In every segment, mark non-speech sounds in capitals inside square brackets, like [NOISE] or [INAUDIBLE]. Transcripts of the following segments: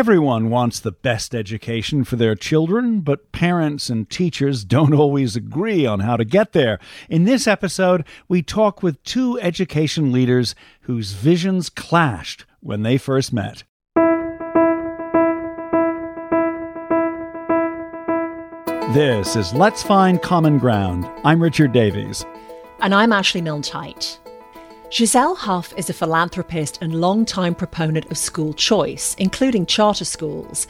Everyone wants the best education for their children, but parents and teachers don't always agree on how to get there. In this episode, we talk with two education leaders whose visions clashed when they first met. This is Let's Find Common Ground. I'm Richard Davies. And I'm Ashley Milne Gisele Huff is a philanthropist and long-time proponent of school choice, including charter schools.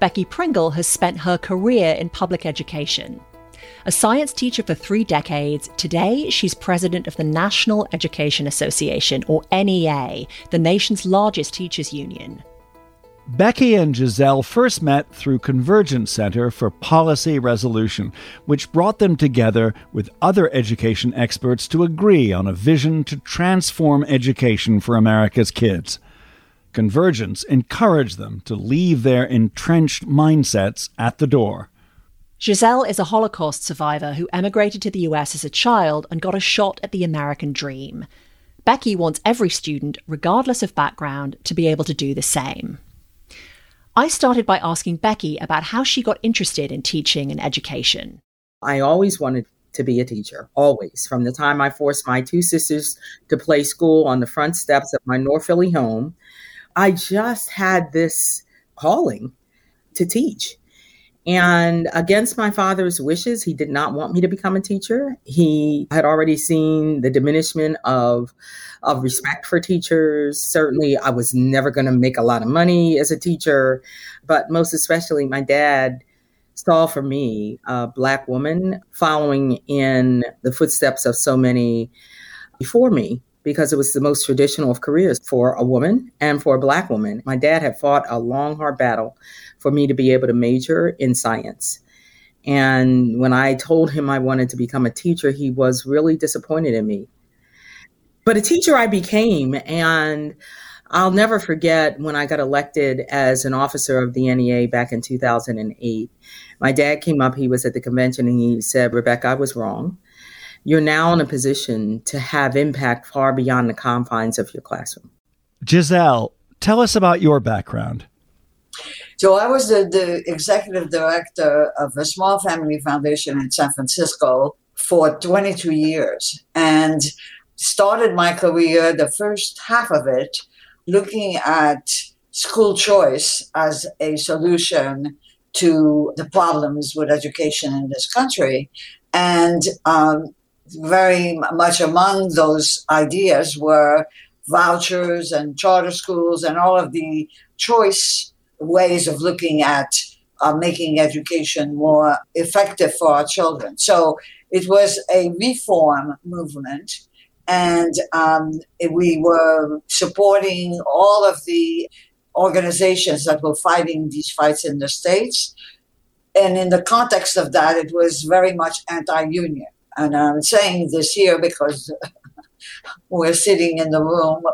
Becky Pringle has spent her career in public education. A science teacher for three decades, today she's president of the National Education Association, or NEA, the nation's largest teachers' union. Becky and Gisele first met through Convergence Center for Policy Resolution, which brought them together with other education experts to agree on a vision to transform education for America's kids. Convergence encouraged them to leave their entrenched mindsets at the door. Gisele is a Holocaust survivor who emigrated to the US as a child and got a shot at the American dream. Becky wants every student, regardless of background, to be able to do the same. I started by asking Becky about how she got interested in teaching and education. I always wanted to be a teacher, always. From the time I forced my two sisters to play school on the front steps of my North Philly home, I just had this calling to teach. And against my father's wishes, he did not want me to become a teacher. He had already seen the diminishment of, of respect for teachers. Certainly, I was never going to make a lot of money as a teacher, but most especially, my dad saw for me a Black woman following in the footsteps of so many before me because it was the most traditional of careers for a woman and for a Black woman. My dad had fought a long, hard battle for me to be able to major in science. And when I told him I wanted to become a teacher, he was really disappointed in me. But a teacher I became, and I'll never forget when I got elected as an officer of the NEA back in 2008. My dad came up, he was at the convention, and he said, Rebecca, I was wrong. You're now in a position to have impact far beyond the confines of your classroom. Gisele, tell us about your background. So I was the, the executive director of a small family foundation in San Francisco for 22 years and started my career, the first half of it, looking at school choice as a solution to the problems with education in this country. And um, very much among those ideas were vouchers and charter schools and all of the choice ways of looking at uh, making education more effective for our children. So it was a reform movement, and um, we were supporting all of the organizations that were fighting these fights in the states. And in the context of that, it was very much anti union. And I'm saying this here because [LAUGHS] we're sitting in the room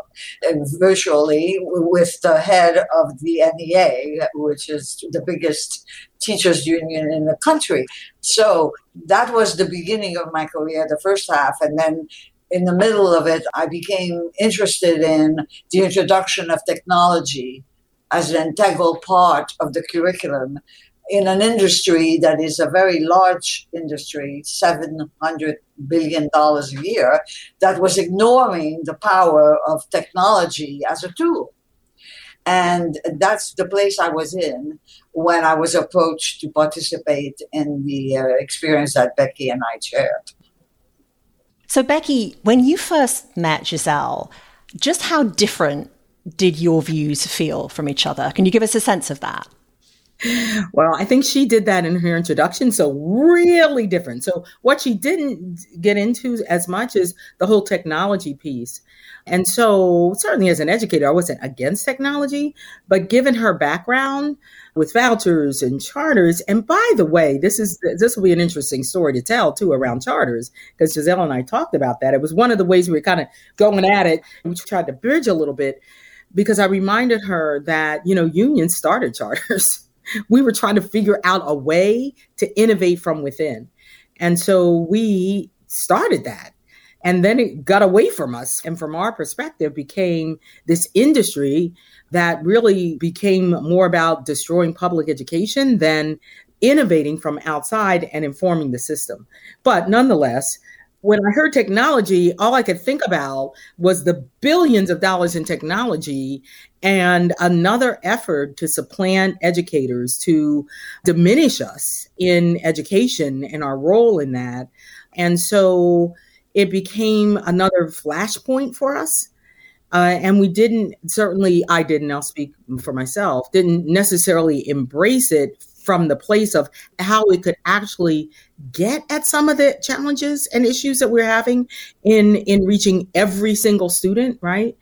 virtually with the head of the NEA, which is the biggest teachers union in the country. So that was the beginning of my career, the first half. And then in the middle of it, I became interested in the introduction of technology as an integral part of the curriculum in an industry that is a very large industry, $700 billion a year, that was ignoring the power of technology as a tool. And that's the place I was in when I was approached to participate in the uh, experience that Becky and I shared. So, Becky, when you first met Gisele, just how different did your views feel from each other? Can you give us a sense of that? Well, I think she did that in her introduction. So, really different. So, what she didn't get into as much is the whole technology piece. And so, certainly as an educator, I wasn't against technology, but given her background with vouchers and charters, and by the way, this is this will be an interesting story to tell too around charters because Gisele and I talked about that. It was one of the ways we were kind of going at it. We tried to bridge a little bit because I reminded her that you know unions started [LAUGHS] charters we were trying to figure out a way to innovate from within. And so we started that. And then it got away from us. And from our perspective, became this industry that really became more about destroying public education than innovating from outside and informing the system. But nonetheless, when I heard technology, all I could think about was the billions of dollars in technology and another effort to supplant educators to diminish us in education and our role in that. And so it became another flashpoint for us. Uh, and we didn't, certainly I didn't, I'll speak for myself, didn't necessarily embrace it from the place of how we could actually get at some of the challenges and issues that we're having in in reaching every single student right?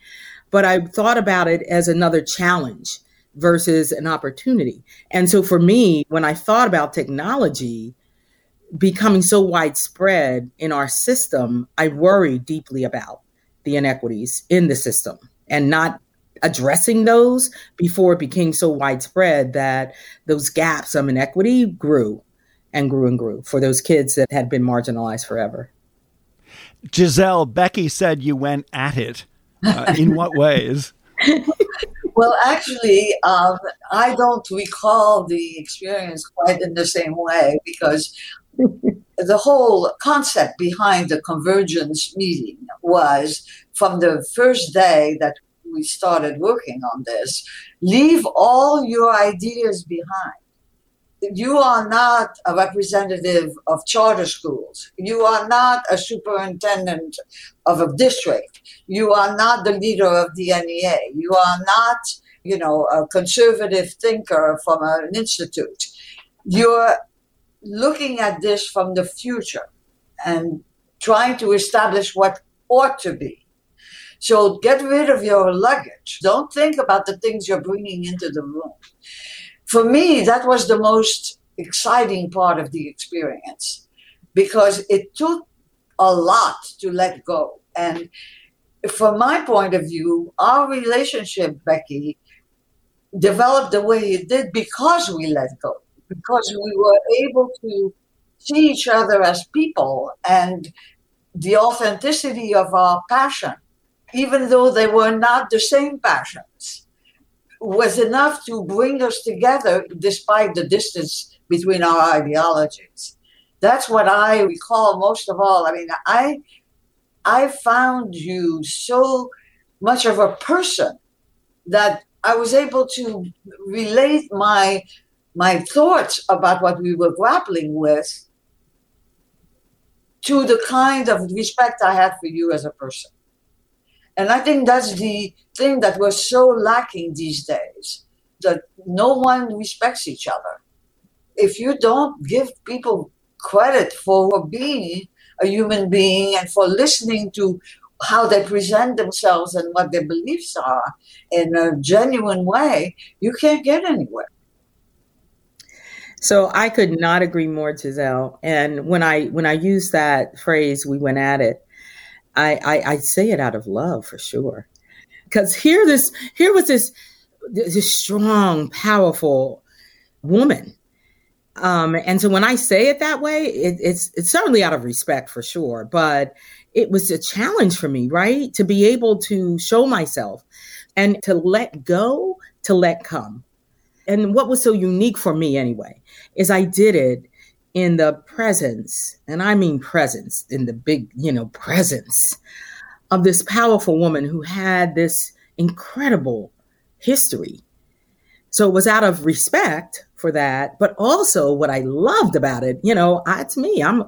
But i thought about it as another challenge versus an opportunity. And so for me when i thought about technology becoming so widespread in our system i worry deeply about the inequities in the system and not addressing those before it became so widespread that those gaps of inequity grew and grew and grew for those kids that had been marginalized forever. Gisele, Becky said you went at it. Uh, in what ways? [LAUGHS] well, actually, um, I don't recall the experience quite in the same way because [LAUGHS] the whole concept behind the convergence meeting was from the first day that we started working on this, leave all your ideas behind. You are not a representative of charter schools. You are not a superintendent of a district. You are not the leader of the NEA. You are not, you know, a conservative thinker from an institute. You're looking at this from the future and trying to establish what ought to be so get rid of your luggage. Don't think about the things you're bringing into the room. For me, that was the most exciting part of the experience because it took a lot to let go. And from my point of view, our relationship, Becky, developed the way it did because we let go, because we were able to see each other as people and the authenticity of our passion even though they were not the same passions, was enough to bring us together despite the distance between our ideologies. That's what I recall most of all. I mean, I I found you so much of a person that I was able to relate my my thoughts about what we were grappling with to the kind of respect I had for you as a person. And I think that's the thing that was so lacking these days that no one respects each other. If you don't give people credit for being a human being and for listening to how they present themselves and what their beliefs are in a genuine way, you can't get anywhere. So I could not agree more, Gisele. And when I when I use that phrase, we went at it. I, I, I say it out of love for sure. Because here this here was this this strong, powerful woman. Um, and so when I say it that way, it, it's it's certainly out of respect for sure, but it was a challenge for me, right? To be able to show myself and to let go, to let come. And what was so unique for me anyway is I did it in the presence, and I mean presence, in the big, you know, presence of this powerful woman who had this incredible history. So it was out of respect for that, but also what I loved about it, you know, I, it's me. I'm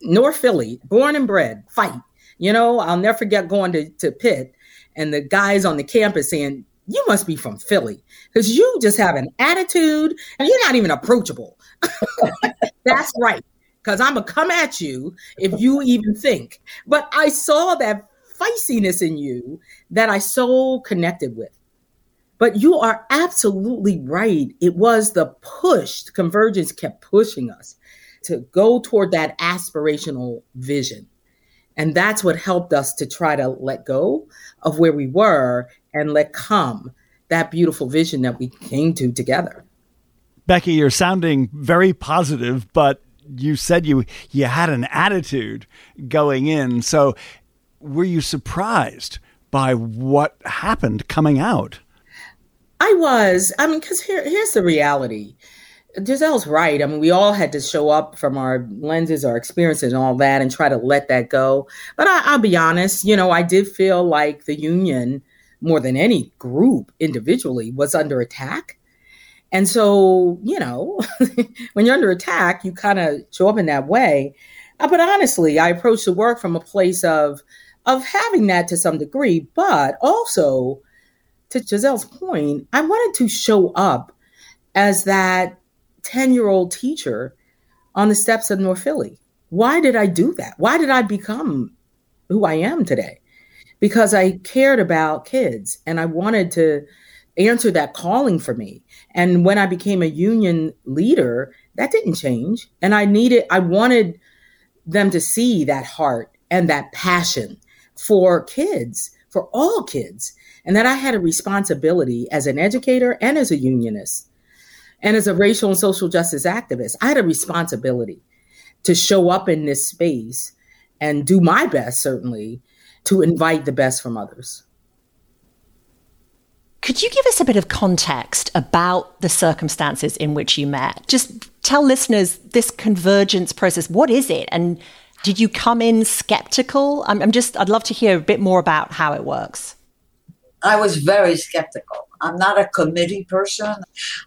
North Philly, born and bred, fight. You know, I'll never forget going to, to Pitt and the guys on the campus saying, you must be from Philly because you just have an attitude and you're not even approachable. [LAUGHS] That's right. Because I'm going to come at you if you even think. But I saw that feistiness in you that I so connected with. But you are absolutely right. It was the push, convergence kept pushing us to go toward that aspirational vision. And that's what helped us to try to let go of where we were and let come that beautiful vision that we came to together. Becky, you're sounding very positive, but you said you you had an attitude going in. So were you surprised by what happened coming out? I was. I mean, because here, here's the reality. Gisele's right. I mean, we all had to show up from our lenses, our experiences, and all that, and try to let that go. But I, will be honest, you know, I did feel like the union, more than any group individually, was under attack. And so, you know, [LAUGHS] when you're under attack, you kind of show up in that way. Uh, but honestly, I approach the work from a place of of having that to some degree, but also to Gisele's point, I wanted to show up as that 10 year old teacher on the steps of North Philly. Why did I do that? Why did I become who I am today? Because I cared about kids and I wanted to answer that calling for me. And when I became a union leader, that didn't change. And I needed, I wanted them to see that heart and that passion for kids, for all kids, and that I had a responsibility as an educator and as a unionist and as a racial and social justice activist, I had a responsibility to show up in this space and do my best, certainly, to invite the best from others. Could you give us a bit of context about the circumstances in which you met? Just tell listeners this convergence process. What is it? And did you come in skeptical? I'm, I'm just, I'd love to hear a bit more about how it works. I was very skeptical. I'm not a committee person.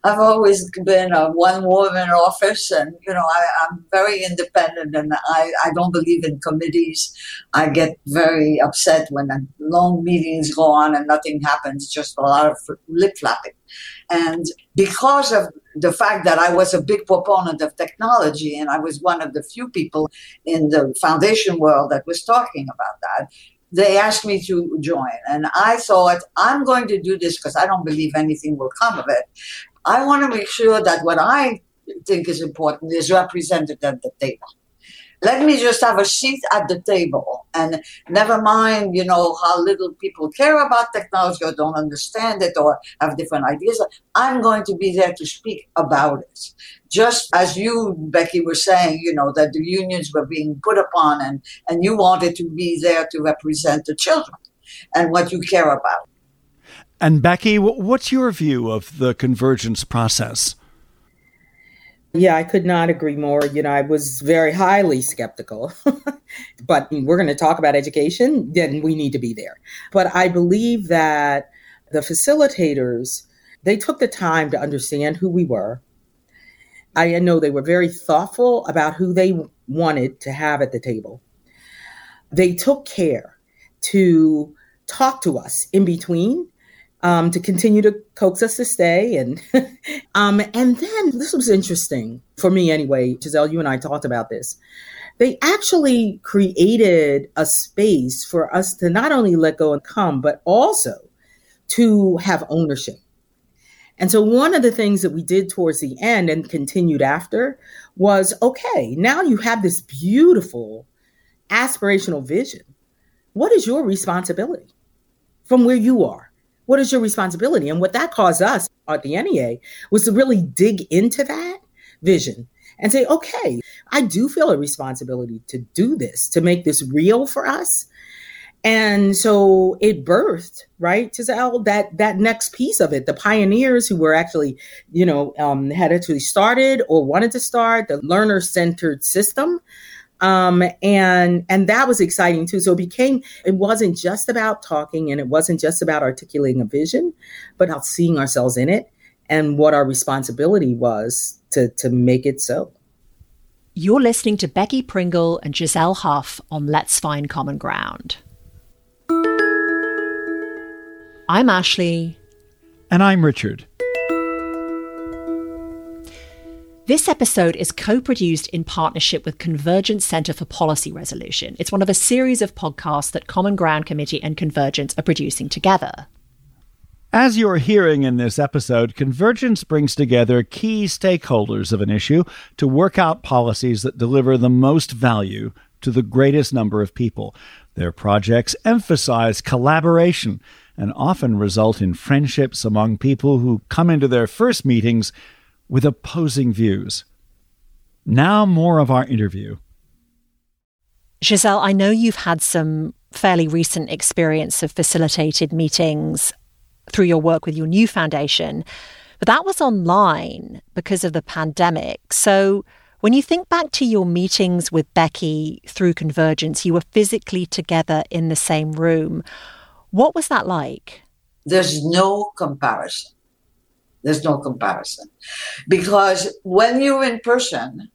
I've always been a one woman office, and you know I, am very independent, and I, I don't believe in committees. I get very upset when long meetings go on and nothing happens, just a lot of lip flapping. And because of the fact that I was a big proponent of technology, and I was one of the few people in the foundation world that was talking about that, they asked me to join. And I thought, I'm going to do this because I don't believe anything will come of it. I want to make sure that what I think is important is represented at the table let me just have a seat at the table and never mind, you know, how little people care about technology or don't understand it or have different ideas. I'm going to be there to speak about it. Just as you, Becky, were saying, you know, that the unions were being put upon and, and you wanted to be there to represent the children and what you care about. And Becky, what's your view of the convergence process? Yeah, I could not agree more. You know, I was very highly skeptical, [LAUGHS] but we're going to talk about education, then we need to be there. But I believe that the facilitators, they took the time to understand who we were. I know they were very thoughtful about who they wanted to have at the table. They took care to talk to us in between um, to continue to coax us to stay. And [LAUGHS] um, and then this was interesting for me anyway. Gisele, you and I talked about this. They actually created a space for us to not only let go and come, but also to have ownership. And so one of the things that we did towards the end and continued after was okay, now you have this beautiful aspirational vision. What is your responsibility from where you are? What is your responsibility? And what that caused us at the NEA was to really dig into that vision and say, okay, I do feel a responsibility to do this, to make this real for us. And so it birthed, right, Gisele, that that next piece of it, the pioneers who were actually, you know, um, had actually started or wanted to start the learner centered system um, and and that was exciting too. So it became it wasn't just about talking and it wasn't just about articulating a vision, but about seeing ourselves in it and what our responsibility was to to make it so. You're listening to Becky Pringle and Gisele Huff on Let's Find Common Ground. I'm Ashley. And I'm Richard. This episode is co produced in partnership with Convergence Center for Policy Resolution. It's one of a series of podcasts that Common Ground Committee and Convergence are producing together. As you're hearing in this episode, Convergence brings together key stakeholders of an issue to work out policies that deliver the most value to the greatest number of people. Their projects emphasize collaboration and often result in friendships among people who come into their first meetings with opposing views. Now, more of our interview. Gisele, I know you've had some fairly recent experience of facilitated meetings through your work with your new foundation, but that was online because of the pandemic. So, when you think back to your meetings with Becky through Convergence, you were physically together in the same room. What was that like? There's no comparison. There's no comparison. Because when you're in person,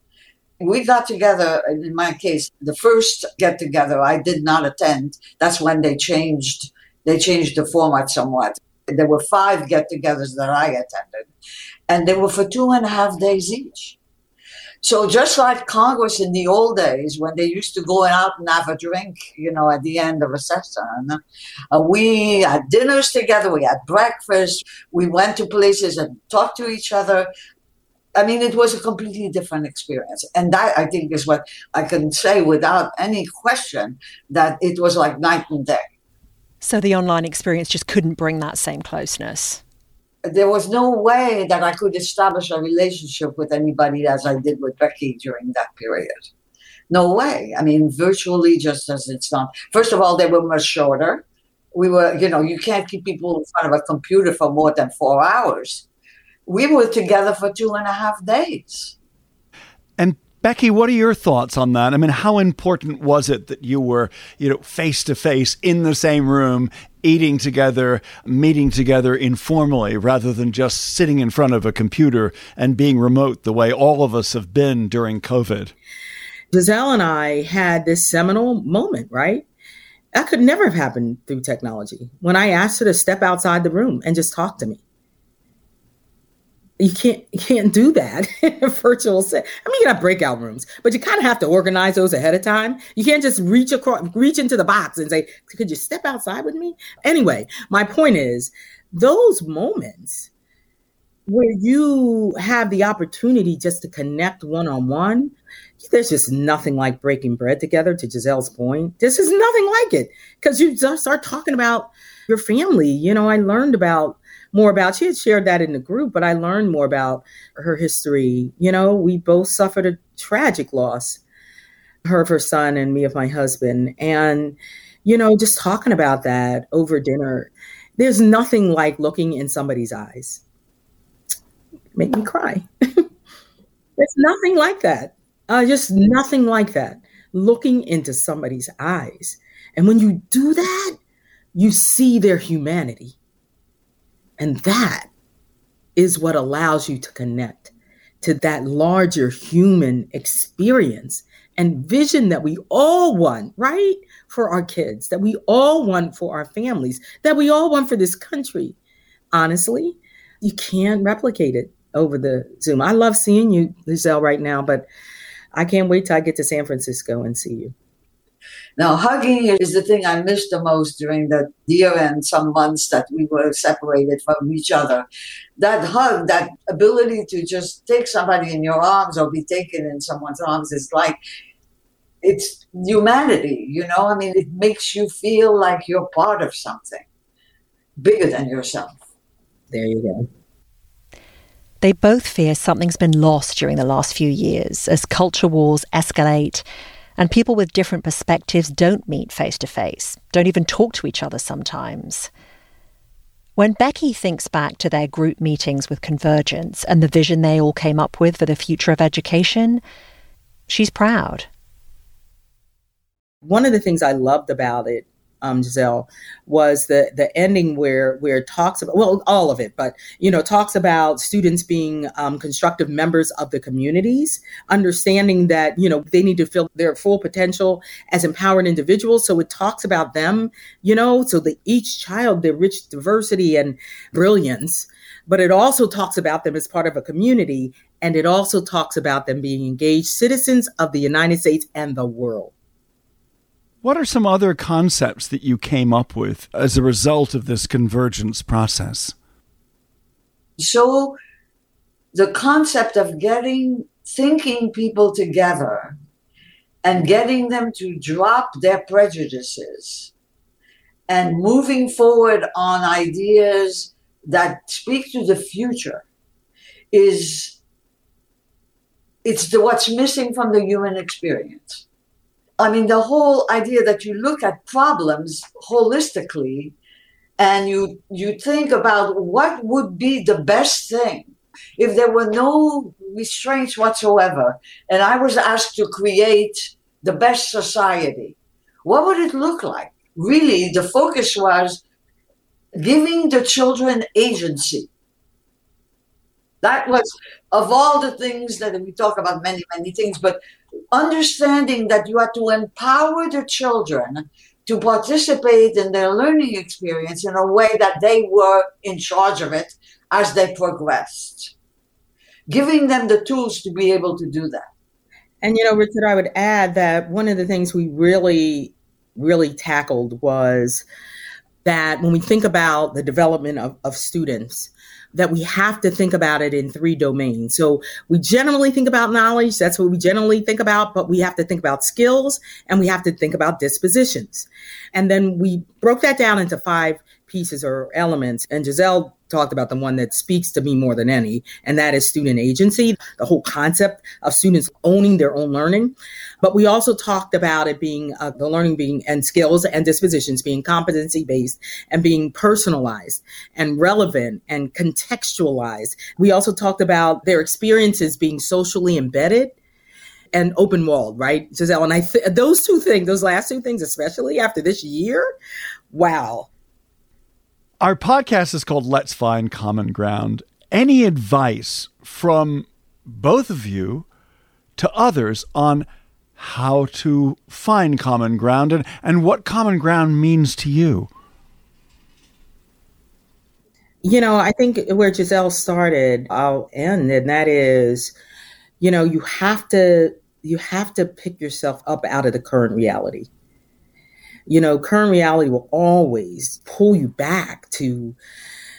we got together, in my case, the first get together I did not attend. That's when they changed they changed the format somewhat. There were five get togethers that I attended, and they were for two and a half days each. So just like Congress in the old days, when they used to go out and have a drink, you know, at the end of a session, uh, we had dinners together, we had breakfast, we went to places and talked to each other. I mean, it was a completely different experience. And that, I think, is what I can say without any question that it was like night and day. So the online experience just couldn't bring that same closeness there was no way that I could establish a relationship with anybody as I did with Becky during that period. No way. I mean, virtually just as it's done. First of all, they were much shorter. We were, you know, you can't keep people in front of a computer for more than four hours. We were together for two and a half days. And Becky, what are your thoughts on that? I mean, how important was it that you were, you know, face to face in the same room, eating together, meeting together informally, rather than just sitting in front of a computer and being remote the way all of us have been during COVID? Gisele and I had this seminal moment, right? That could never have happened through technology. When I asked her to step outside the room and just talk to me you can't you can't do that [LAUGHS] virtual set. I mean, you have breakout rooms, but you kind of have to organize those ahead of time. You can't just reach across, reach into the box and say, "Could you step outside with me?" Anyway, my point is, those moments where you have the opportunity just to connect one on one, there's just nothing like breaking bread together. To Gisele's point, this is nothing like it because you just start talking about your family. You know, I learned about more about. She had shared that in the group, but I learned more about her history. You know, we both suffered a tragic loss her of her son and me of my husband. And, you know, just talking about that over dinner, there's nothing like looking in somebody's eyes. Make me cry. [LAUGHS] there's nothing like that. Uh, just nothing like that. Looking into somebody's eyes. And when you do that, you see their humanity. And that is what allows you to connect to that larger human experience and vision that we all want, right? For our kids, that we all want for our families, that we all want for this country. Honestly, you can't replicate it over the Zoom. I love seeing you, Gisele, right now, but I can't wait till I get to San Francisco and see you. Now, hugging is the thing I missed the most during the year and some months that we were separated from each other. That hug, that ability to just take somebody in your arms or be taken in someone's arms is like, it's humanity, you know? I mean, it makes you feel like you're part of something bigger than yourself. There you go. They both fear something's been lost during the last few years as culture wars escalate and people with different perspectives don't meet face to face, don't even talk to each other sometimes. When Becky thinks back to their group meetings with Convergence and the vision they all came up with for the future of education, she's proud. One of the things I loved about it um, Gisele, was the the ending where where it talks about well all of it, but you know talks about students being um, constructive members of the communities, understanding that you know they need to feel their full potential as empowered individuals. So it talks about them, you know, so that each child, their rich diversity and brilliance, but it also talks about them as part of a community, and it also talks about them being engaged citizens of the United States and the world. What are some other concepts that you came up with as a result of this convergence process? So, the concept of getting thinking people together and getting them to drop their prejudices and moving forward on ideas that speak to the future is it's the what's missing from the human experience I mean, the whole idea that you look at problems holistically and you you think about what would be the best thing if there were no restraints whatsoever and I was asked to create the best society, what would it look like? Really, the focus was giving the children agency. That was of all the things that we talk about many, many things, but understanding that you have to empower the children to participate in their learning experience in a way that they were in charge of it as they progressed, giving them the tools to be able to do that. And, you know, Richard, I would add that one of the things we really, really tackled was that when we think about the development of, of students, that we have to think about it in three domains. So we generally think about knowledge. That's what we generally think about, but we have to think about skills and we have to think about dispositions. And then we broke that down into five pieces or elements. And Gisele talked about the one that speaks to me more than any, and that is student agency, the whole concept of students owning their own learning. But we also talked about it being uh, the learning being and skills and dispositions being competency based and being personalized and relevant and contextualized. We also talked about their experiences being socially embedded and open walled, right, Gisele? And I th- those two things, those last two things, especially after this year, wow, our podcast is called Let's Find Common Ground. Any advice from both of you to others on how to find common ground and, and what common ground means to you? You know, I think where Gisele started, I'll end, and that is, you know, you have to you have to pick yourself up out of the current reality you know, current reality will always pull you back to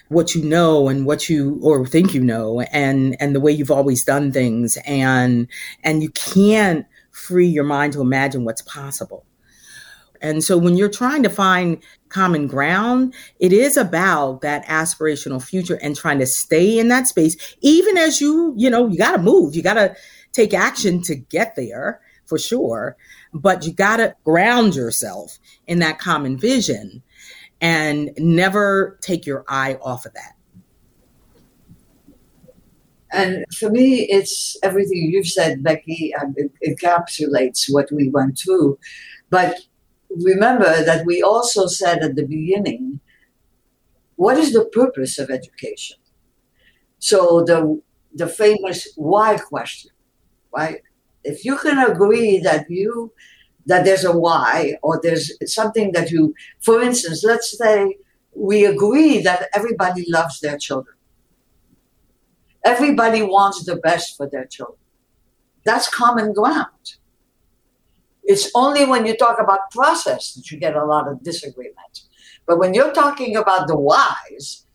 what you know and what you or think you know and and the way you've always done things. And and you can't free your mind to imagine what's possible. And so when you're trying to find common ground, it is about that aspirational future and trying to stay in that space even as you, you know, you got to move, you got to take action to get there for sure, but you got to ground yourself in that common vision and never take your eye off of that. And for me, it's everything you've said, Becky, um, and it encapsulates what we went through. But remember that we also said at the beginning, what is the purpose of education? So the the famous why question, right? If you can agree that you that there's a why or there's something that you, for instance, let's say we agree that everybody loves their children. Everybody wants the best for their children. That's common ground. It's only when you talk about process that you get a lot of disagreement. But when you're talking about the whys,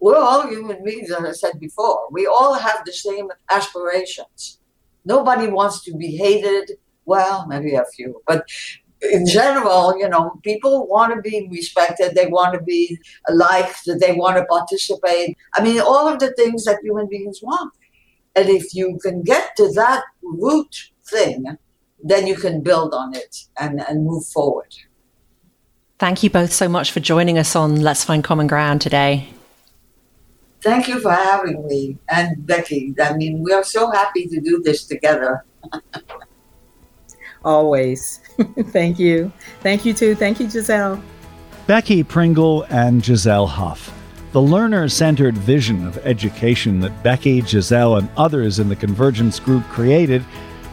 we're all human beings, as I said before. We all have the same aspirations. Nobody wants to be hated well, maybe a few, but in general, you know, people want to be respected, they want to be liked, they want to participate. I mean, all of the things that human beings want. And if you can get to that root thing, then you can build on it and, and move forward. Thank you both so much for joining us on Let's Find Common Ground today. Thank you for having me and Becky. I mean, we are so happy to do this together. [LAUGHS] Always. [LAUGHS] Thank you. Thank you too. Thank you, Gisele. Becky Pringle and Gisele Huff. The learner centered vision of education that Becky, Gisele, and others in the Convergence Group created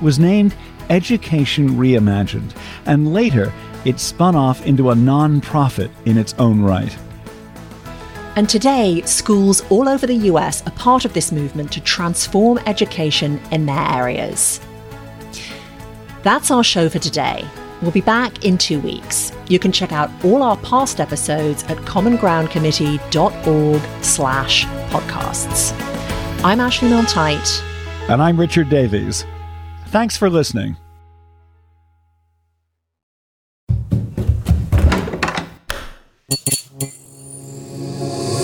was named Education Reimagined, and later it spun off into a non profit in its own right. And today, schools all over the US are part of this movement to transform education in their areas. That's our show for today. We'll be back in two weeks. You can check out all our past episodes at commongroundcommittee.org slash podcasts. I'm Ashley Milne And I'm Richard Davies. Thanks for listening.